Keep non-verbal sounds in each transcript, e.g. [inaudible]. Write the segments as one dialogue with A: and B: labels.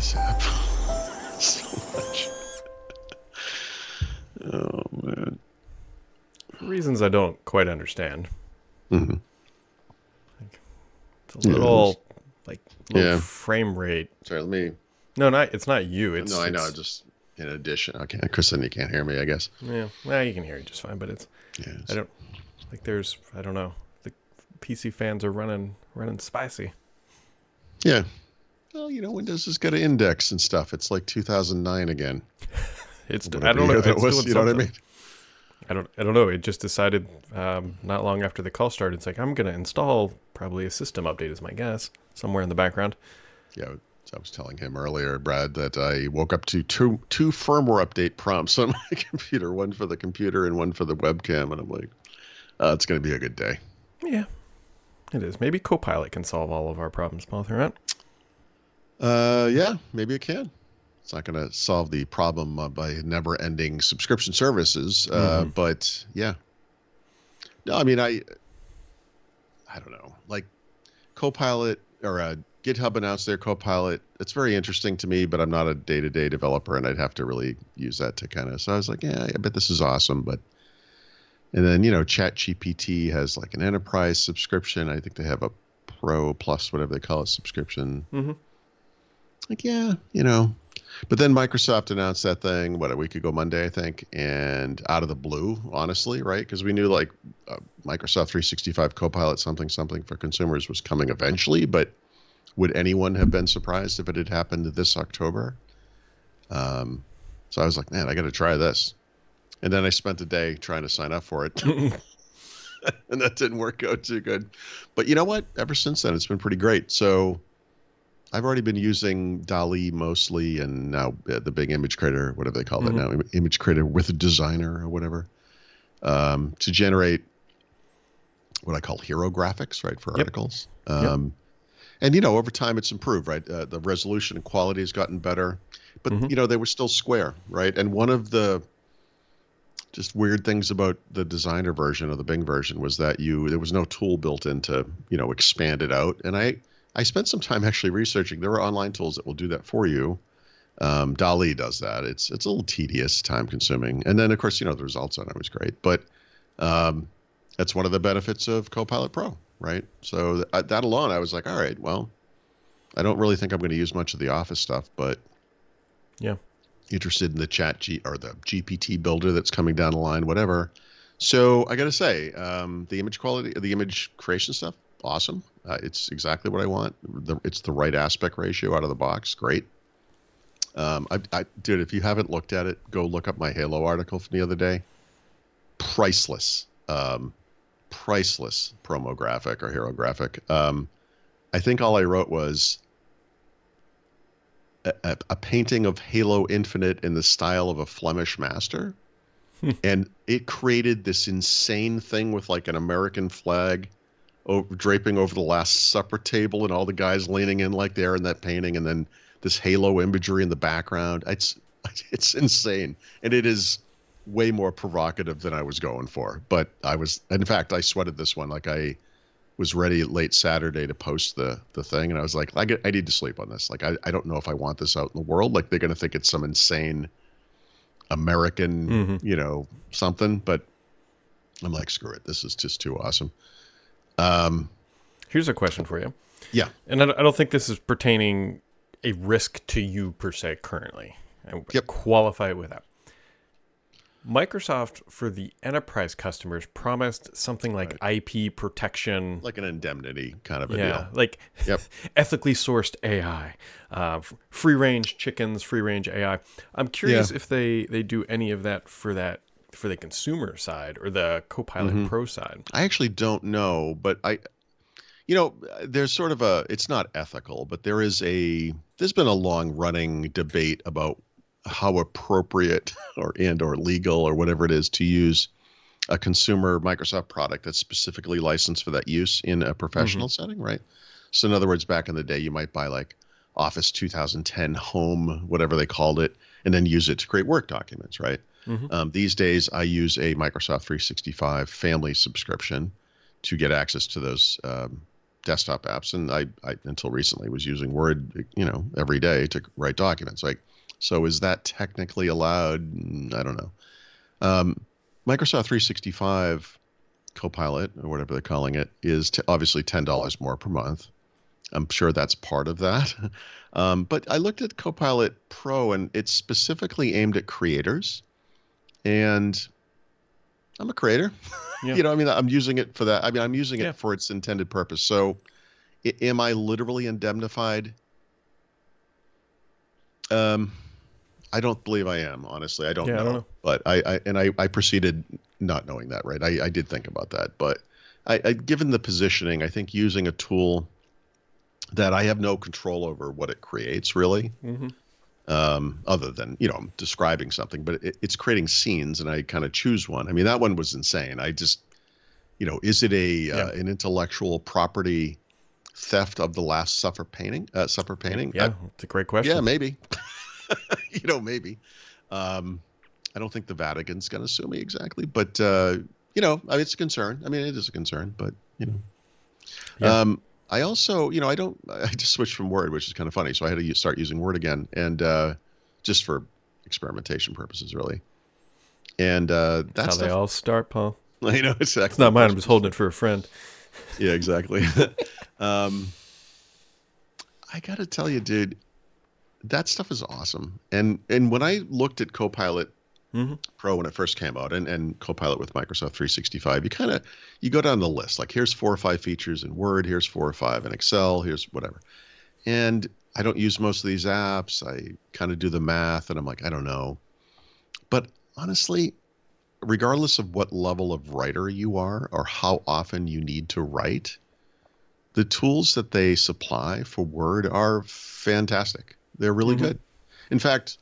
A: this app so much. [laughs] oh man.
B: Reasons I don't quite understand.
A: hmm
B: It's a
A: Yeah,
B: little like low
A: Yeah.
B: frame rate.
A: Sorry, let me.
B: No, not it's not you. It's
A: no, I know. Just in addition, okay, Chris, then you can't hear me. I guess.
B: Yeah, well, you can hear it just fine, but it's
A: Yeah.
B: I don't like there's I don't know. The PC fans are running running spicy.
A: Yeah. Well, you know, Windows has got an index and stuff. It's like 2009 again. [laughs]
B: It's I don't know.
A: year that
B: it's
A: was, you know what I mean?
B: I don't I don't know. It just decided um, not long after the call started. It's like I'm gonna install probably a system update is my guess somewhere in the background.
A: Yeah, I was telling him earlier, Brad, that I woke up to two two firmware update prompts [laughs] on my computer, one for the computer and one for the webcam, and I'm like, uh, it's going to be a good day.
B: Yeah, it is. Maybe Copilot can solve all of our problems, Paul Thurrott.
A: Uh, yeah, maybe it can. It's not going to solve the problem uh, by never-ending subscription services, uh, but yeah. No, I mean, I, I don't know. Like, Copilot or uh, GitHub announced their Copilot. It's very interesting to me, but I'm not a day-to-day developer, and I'd have to really use that to kind of. So I was like, yeah, I bet this is awesome, but. And then you know, ChatGPT has like an enterprise subscription. I think they have a Pro Plus, whatever they call it, subscription
B: Mhm.
A: Like yeah you know. But then microsoft announced that thing what a week ago monday i think and out of the blue honestly right? Because we knew like uh, microsoft 365 copilot something something for consumers was coming eventually but would anyone have been surprised if it had happened this october? Um, so i was like man i got to try this. And then i spent a day trying to sign up for it. [laughs] [laughs] And that didn't work out too good. But you know what? Ever since then it's been pretty great. So I've already been using DALL-E mostly, and now uh, the Bing image creator, whatever they call that now, im- image creator with a designer or whatever, um, to generate what I call hero graphics, right, for
B: Yep.
A: articles. Um, And you know, over time, it's improved, right? Uh, the resolution and quality has gotten better, but
B: Mhm.
A: you know, they were still square, right? And one of the just weird things about the designer version or the Bing version was that you there was no tool built in to you know expand it out. And I I spent some time actually researching. There are online tools that will do that for you. Um, DALL-E does that. It's it's a little tedious, time consuming, and then of course you know the results it was great. But um, that's one of the benefits of Copilot Pro, right? So th- uh, that alone, I was like, all right, well, I don't really think I'm going to use much of the Office stuff, but
B: Yeah.
A: interested in the Chat G or the GPT builder that's coming down the line, whatever. So I got to say, um, the image quality, the image creation stuff, awesome. Uh, it's exactly what I want. The, it's the right aspect ratio out of the box. Great. Um, I, I, dude, if you haven't looked at it, go look up my Halo article from the other day. Priceless, um, priceless promo graphic or hero graphic. Um, I think all I wrote was a, a, a painting of Halo Infinite in the style of a Flemish master. and it created this insane thing with like an American flag over, draping over the Last Supper table and all the guys leaning in like they're in that painting, and then this Halo imagery in the background. It's [laughs] it's insane, and it is way more provocative than I was going for. But I was, in fact, I sweated this one. Like I was ready late Saturday to post the the thing, and I was like, I get, I need to sleep on this. Like I, I don't know if I want this out in the world. Like they're gonna think it's some insane American,
B: Mhm.
A: you know, something. But I'm like, screw it. This is just too awesome. Um,
B: Here's a question for you.
A: yeah.
B: And I don't, think this is pertaining a risk to you per se currently. I
A: Yep.
B: qualify it with that. Microsoft for the enterprise customers promised something like IP protection.
A: like an indemnity kind of a
B: yeah,
A: deal.
B: like
A: Yep. [laughs]
B: ethically sourced AI, uh, free range chickens, free range AI. I'm curious
A: Yeah.
B: if they they do any of that for that for the consumer side or the Copilot
A: Mm-hmm.
B: Pro side.
A: I actually don't know, but I, you know, there's sort of a. It's not ethical, but there is a. There's been a long running debate about how appropriate [laughs] or and or legal or whatever it is to use a consumer Microsoft product that's specifically licensed for that use in a professional setting, right? So in other words, back in the day, you might buy like Office 2010 Home, whatever they called it, and then use it to create work documents, right? Um, these days, I use a Microsoft 365 family subscription to get access to those um, desktop apps, and I, I until recently was using Word, you know, every day to write documents. Like, so is that technically allowed? Mm, I don't know. Um, Microsoft 365 Copilot or whatever they're calling it is t- obviously ten dollars more per month. I'm sure that's part of that. [laughs] Um, but I looked at Copilot Pro, and it's specifically aimed at creators. And I'm a creator. [laughs] Yeah. you know, I mean, I'm using it for that. I mean, I'm using it yeah. for its intended purpose. So, I- am I literally indemnified? Um, I don't believe I am. Honestly, I don't, yeah, know. I don't know. But I, I and I, I proceeded not knowing that. Right, I, I did think about that, but I, I, given the positioning, I think using a tool that I have no control over what it creates really. Mm-hmm. Um, other than you know I'm describing something, but it, it's creating scenes, and I kind of choose one. I mean, that one was insane. I just, you know, is it a yeah. uh, an intellectual property theft of the Last Supper painting? Uh, Supper painting?
B: Yeah, it's a great question.
A: Yeah, maybe. [laughs] you know, maybe. Um, I don't think the Vatican's going to sue me exactly, but uh, you know, I mean, it's a concern. I mean, it is a concern, but you know. Yeah. Um, I also, you know, I don't. I [laughs] just switched from Word, which is kind of funny. So I had to start using Word again, and uh, just for experimentation purposes, really. And uh,
B: that's how they all start, Paul. [laughs]
A: You know exactly.
B: It's not mine. I'm just holding it for a friend. [laughs]
A: Yeah, exactly. um, I gotta tell you, dude, that stuff is awesome. And and when I looked at Copilot mm-hmm. Pro when it first came out, and and Copilot with Microsoft 365, you kind of you go down the list. Like here's four or five features in Word, here's four or five in Excel, here's whatever. And I don't use most of these apps. I kind of do the math, and I'm like, I don't know. But honestly, regardless of what level of writer you are or how often you need to write, the tools that they supply for Word are fantastic. They're really mm-hmm. good. In fact,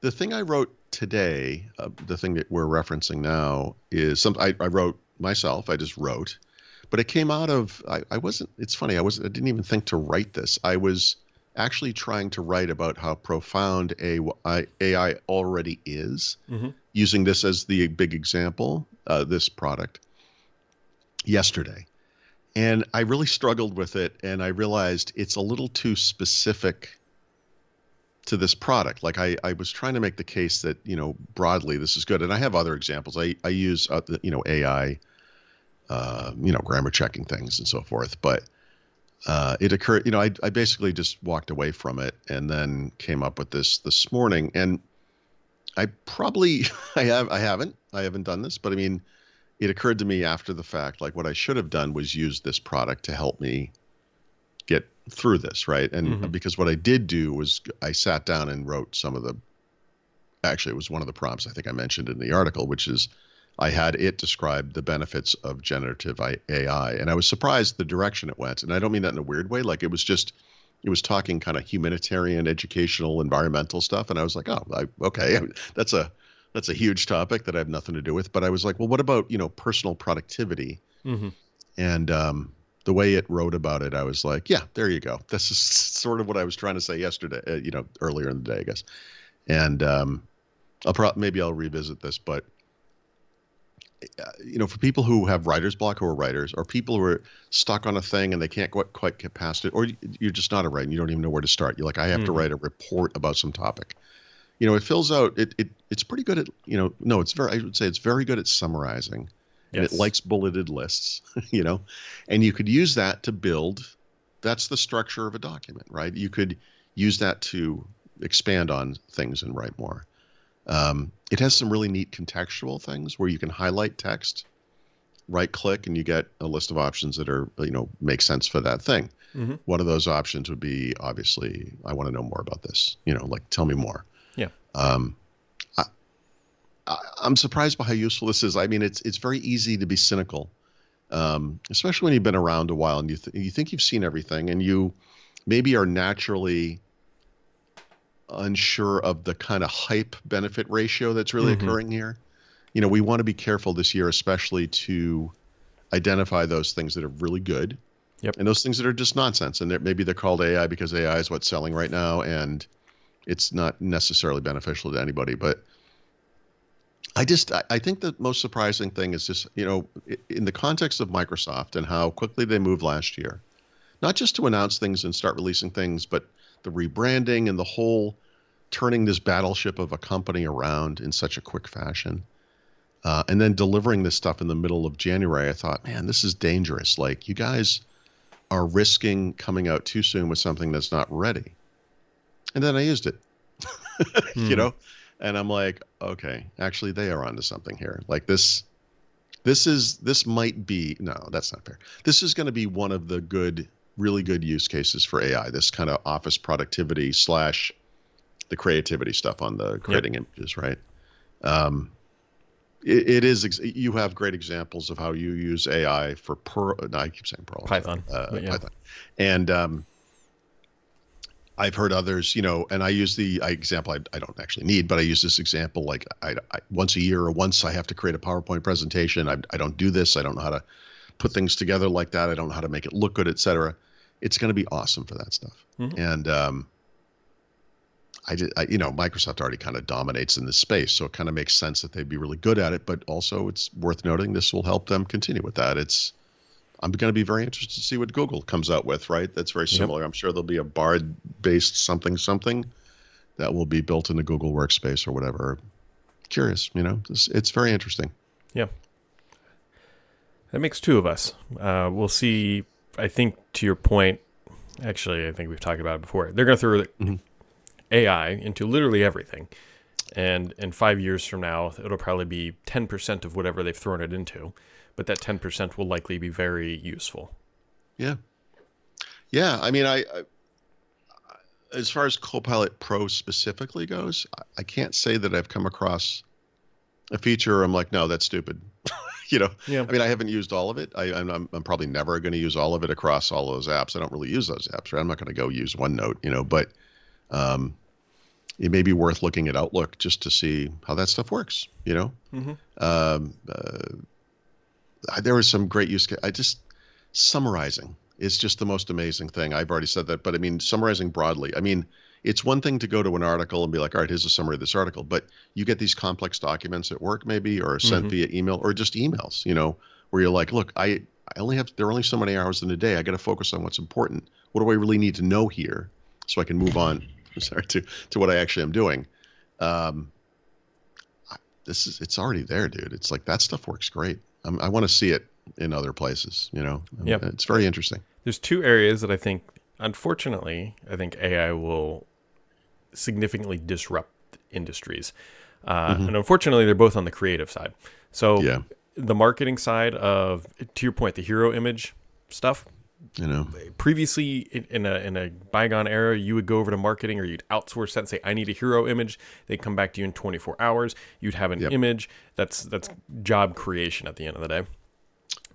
A: the thing I wrote today, uh, the thing that we're referencing now, is something I, I, wrote myself. I just wrote, but it came out of I, I wasn't. It's funny. I was I didn't even think to write this. I was actually trying to write about how profound AI, AI already is, mm-hmm. using this as the big example, uh, this product, yesterday. And I really struggled with it, and I realized it's a little too specific to this product. Like I, I was trying to make the case that you know broadly this is good, and I have other examples. I I use uh, you know AI, uh, you know grammar checking things and so forth. But uh, it occurred, you know, I I basically just walked away from it and then came up with this this morning, and I probably [laughs] I have I haven't I haven't done this, but I mean, it occurred to me after the fact, like what I should have done was use this product to help me through this, right? And mm-hmm. because what I did do was I sat down and wrote some of the actually it was one of the prompts I think I mentioned in the article, which is I had it describe the benefits of generative AI, and I was surprised the direction it went. And I don't mean that in a weird way. Like it was just, it was talking kind of humanitarian, educational, environmental stuff, and I was like, oh, I, okay, that's a that's a huge topic that I have nothing to do with. But I was like, well, what about you know personal productivity? Mm-hmm. And um, the way it wrote about it, I was like, yeah, there you go. This is [laughs] sort of what I was trying to say yesterday, uh, you know, earlier in the day, I guess. And um, I'll probably maybe I'll revisit this, but uh, you know, for people who have writer's block who are writers, or people who are stuck on a thing and they can't quite, quite get past it, or you're just not a writer and you don't even know where to start. You're like, I have mm-hmm. to write a report about some topic. You know, it fills out. It, it it's pretty good at you know. No, it's very. I would say it's very good at summarizing and it likes bulleted lists, [laughs] you know, and you could use that to build. That's the structure of a document, right? You could use that to expand on things and write more. Um, it has some really neat contextual things where you can highlight text, right click, and you get a list of options that are, you know, make sense for that thing. Mm-hmm. One of those options would be obviously, I want to know more about this, you know, like tell me more.
B: Yeah.
A: Um, I'm surprised by how useful this is. I mean, it's it's very easy to be cynical, um, especially when you've been around a while and you th- you think you've seen everything, and you maybe are naturally unsure of the kind of hype benefit ratio that's really mm-hmm. occurring here. You know, we want to be careful this year, especially to identify those things that are really good,
B: yep.
A: and those things that are just nonsense. And they're, maybe they're called AI because AI is what's selling right now, and it's not necessarily beneficial to anybody, but I just I think the most surprising thing is just you know in the context of Microsoft and how quickly they moved last year, not just to announce things and start releasing things, but the rebranding and the whole turning this battleship of a company around in such a quick fashion. Uh, and then delivering this stuff in the middle of January, I thought, man, this is dangerous. Like, you guys are risking coming out too soon with something that's not ready. And then I used it, [laughs] you
B: Hmm.
A: know, and I'm like, okay, actually, they are onto something here. Like this, this is this might be no, that's not fair. This is going to be one of the good, really good use cases for AI. This kind of office productivity slash the creativity stuff on the creating images, right? Um, it, it is. ex- You have great examples of how you use AI for Perl. No, I keep saying Perl.
B: Python,
A: Uh,
B: yeah.
A: Python, and um, I've heard others, you know, and I use the I, example I, I don't actually need, but I use this example like I, I once a year or once I have to create a PowerPoint presentation. I, I don't do this. I don't know how to put things together like that. I don't know how to make it look good, et cetera. It's going to be awesome for that stuff.
B: Mhm.
A: And um, I did, I, you know, Microsoft already kind of dominates in this space, so it kind of makes sense that they'd be really good at it. But also, it's worth noting this will help them continue with that. It's I'm going to be very interested to see what Google comes out with. Right, that's very
B: Yep.
A: similar. I'm sure there'll be a Bard-based something something that will be built into Google Workspace or whatever. Curious, you know, it's, it's very interesting. Yeah.
B: That makes two of us. Uh, we'll see. I think to your point, actually, I think we've talked about it before. They're going to throw
A: Mhm.
B: AI into literally everything. And in five years from now, it'll probably be 10% of whatever they've thrown it into. But that 10% will likely be very useful.
A: Yeah, yeah. I mean, I, I as far as Copilot Pro specifically goes, I, I can't say that I've come across a feature. I'm like, no, that's stupid. [laughs] you know,
B: Yeah.
A: I mean, I haven't used all of it. I, I'm, I'm, I'm probably never going to use all of it across all those apps. I don't really use those apps. Right? I'm not going to go use OneNote, you know, but um, it may be worth looking at Outlook just to see how that stuff works. You know,
B: Mm-hmm.
A: um, uh, I- there was some great use. I just summarizing is just the most amazing thing. I've already said that, but I mean summarizing broadly. I mean, it's one thing to go to an article and be like, all right, here's a summary of this article, but you get these complex documents at work, maybe, or sent
B: Mhm.
A: via email, or just emails. You know, where you're like, look, I I only have there are only so many hours in a day. I got to focus on what's important. What do I really need to know here, so I can move on. [laughs] Sorry to to what I actually am doing. Um, I- this is it's already there, dude. It's like that stuff works great. I'm, I want to see it in other places. You know,
B: Yep.
A: it's very interesting.
B: There's two areas that I think, unfortunately, I think AI will significantly disrupt industries. Uh,
A: Mhm.
B: And unfortunately, they're both on the creative side. So
A: Yeah,
B: the marketing side of, to your point, the hero image stuff.
A: You know,
B: Previously, in, a in a bygone era, you would go over to marketing or you'd outsource that and say, "I need a hero image." They'd come back to you in 24 hours. You'd have an
A: Yep.
B: image. That's that's job creation at the end of the day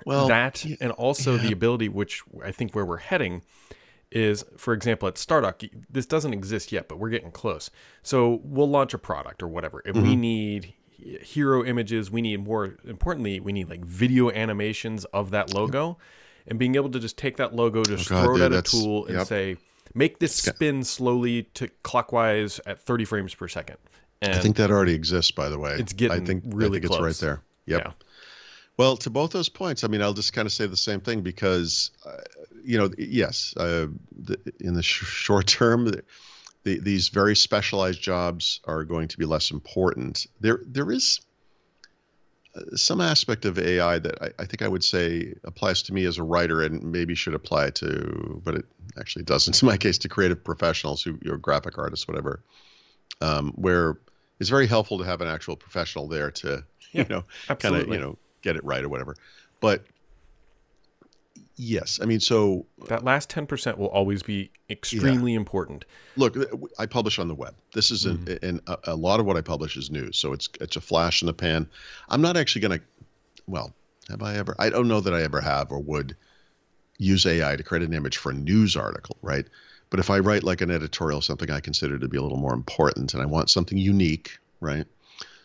A: well,
B: that
A: yeah,
B: and also
A: yeah.
B: the ability which i think where we're heading is for example at stardock this doesn't exist yet but we're getting close so we'll launch a product or whatever and
A: Mm-hmm.
B: we need hero images we need more importantly we need like video animations of that logo and being able to just take that logo just
A: Oh, God,
B: throw it at a tool and
A: yep.
B: say make this spin slowly to clockwise at 30 frames per second and
A: I think that already exists. By the way,
B: It's getting
A: I think
B: really
A: I think it's right there. Yep.
B: yeah
A: Well, to both those points, I mean, I'll just kind of say the same thing because, uh, you know, yes, uh, the, in the sh- short term, the, the, these very specialized jobs are going to be less important. There, there is some aspect of AI that I, I think I would say applies to me as a writer, and maybe should apply to, but it actually doesn't. [laughs] In my case, to creative professionals who you're graphic artists, whatever, um, where it's very helpful to have an actual professional there to,
B: Yeah,
A: you know, kind of you know get it right or whatever but yes i mean so
B: that last 10% will always be extremely important.
A: Look i publish on the web. This is
B: Mm-hmm.
A: an, a, a lot of what i publish is news so it's it's a flash in the pan. I'm not actually going to well have i ever i don't know that i ever have or would use ai to create an image for a news article right? But if i write like an editorial something i consider to be a little more important and i want something unique right?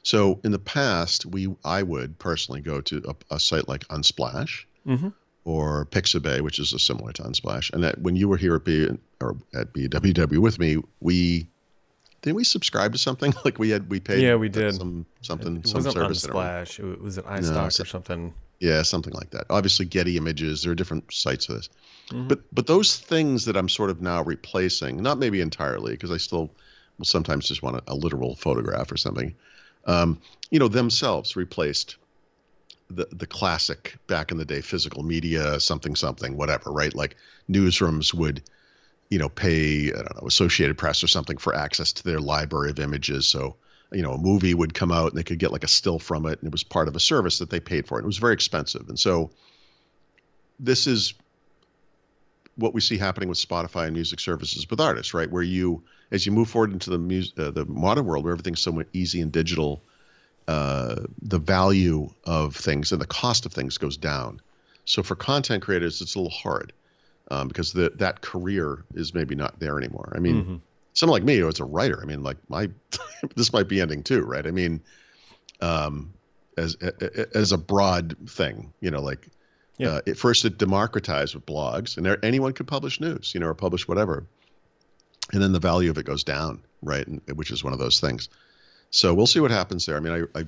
A: So in the past we i would personally go to a, a site like unsplash
B: hmm
A: or Pixabay, which is a similar to Unsplash. And that when you were here at B or at BWW with me, we didn't we subscribe to something [laughs] like we had we paid
B: Yeah, we did.
A: some something
B: It
A: some service. I don't remember.
B: Unsplash. It was it iStock
A: so-
B: or something.
A: Yeah, something like that. Obviously, Getty Images. There are different sites for this,
B: Mhm.
A: but but those things that I'm sort of now replacing, not maybe entirely, because I still will sometimes just want a, a literal photograph or something. Um, you know, themselves replaced the the classic back in the day physical media, something something, whatever, right? Like newsrooms would, you know, pay I don't know Associated Press or something for access to their library of images, so you know, a movie would come out and they could get like a still from it, and it was part of a service that they paid for. It was very expensive, and so this is what we see happening with Spotify and music services with artists, right? Where you, as you move forward into the music, uh, the modern world, where everything's so easy and digital, uh, the value of things and the cost of things goes down. So for content creators, it's a little hard um, because the, that career is maybe not there anymore. I mean,
B: Mhm.
A: someone like me as a writer, I mean, like my [laughs] this might be ending too, right? I mean, um, as as a broad thing, you know, like
B: Yeah.
A: uh, at first it democratized with blogs, and there, anyone could publish news, you know, or publish whatever, and then the value of it goes down, right? And, which is one of those things. So we'll see what happens there. I mean, I, I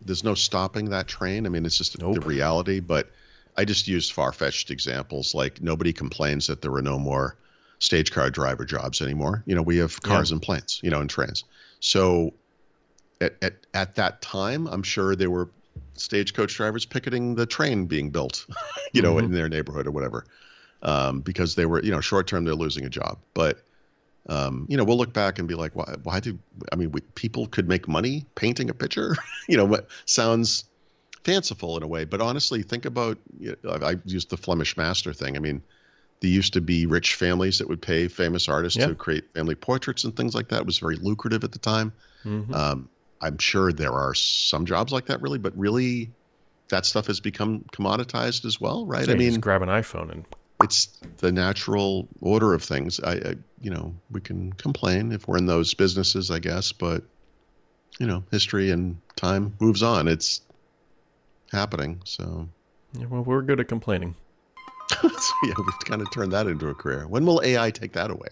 A: there's no stopping that train. I mean, it's just the
B: Nope.
A: reality. But I just used far fetched examples. Like nobody complains that there are no more stage car driver jobs anymore. You know, we have cars and planes, you know, and trains. So at, at, at that time, I'm sure there were stagecoach drivers picketing the train being built, [laughs] you know,
B: Mhm.
A: in their neighborhood or whatever, um, because they were, you know, short term they're losing a job. But um, you know, we'll look back and be like, why? Why do? I mean, we, people could make money painting a picture. [laughs] you know, what sounds fanciful in a way, but honestly, think about. You know, I, I used the Flemish master thing. I mean, there used to be rich families that would pay famous artists
B: Yeah.
A: to create family portraits and things like that. It was very lucrative at the time.
B: Mhm.
A: Um, I'm sure there are some jobs like that, really, but really, that stuff has become commoditized as well, right?
B: Yeah,
A: I mean,
B: grab an iPhone and
A: it's the natural order of things. I, I, you know, we can complain if we're in those businesses, I guess, but you know, history and time moves on. It's happening, so
B: yeah, well, we're good at complaining.
A: so, [laughs] yeah, we've kind of turned that into a career. When will AI take that away?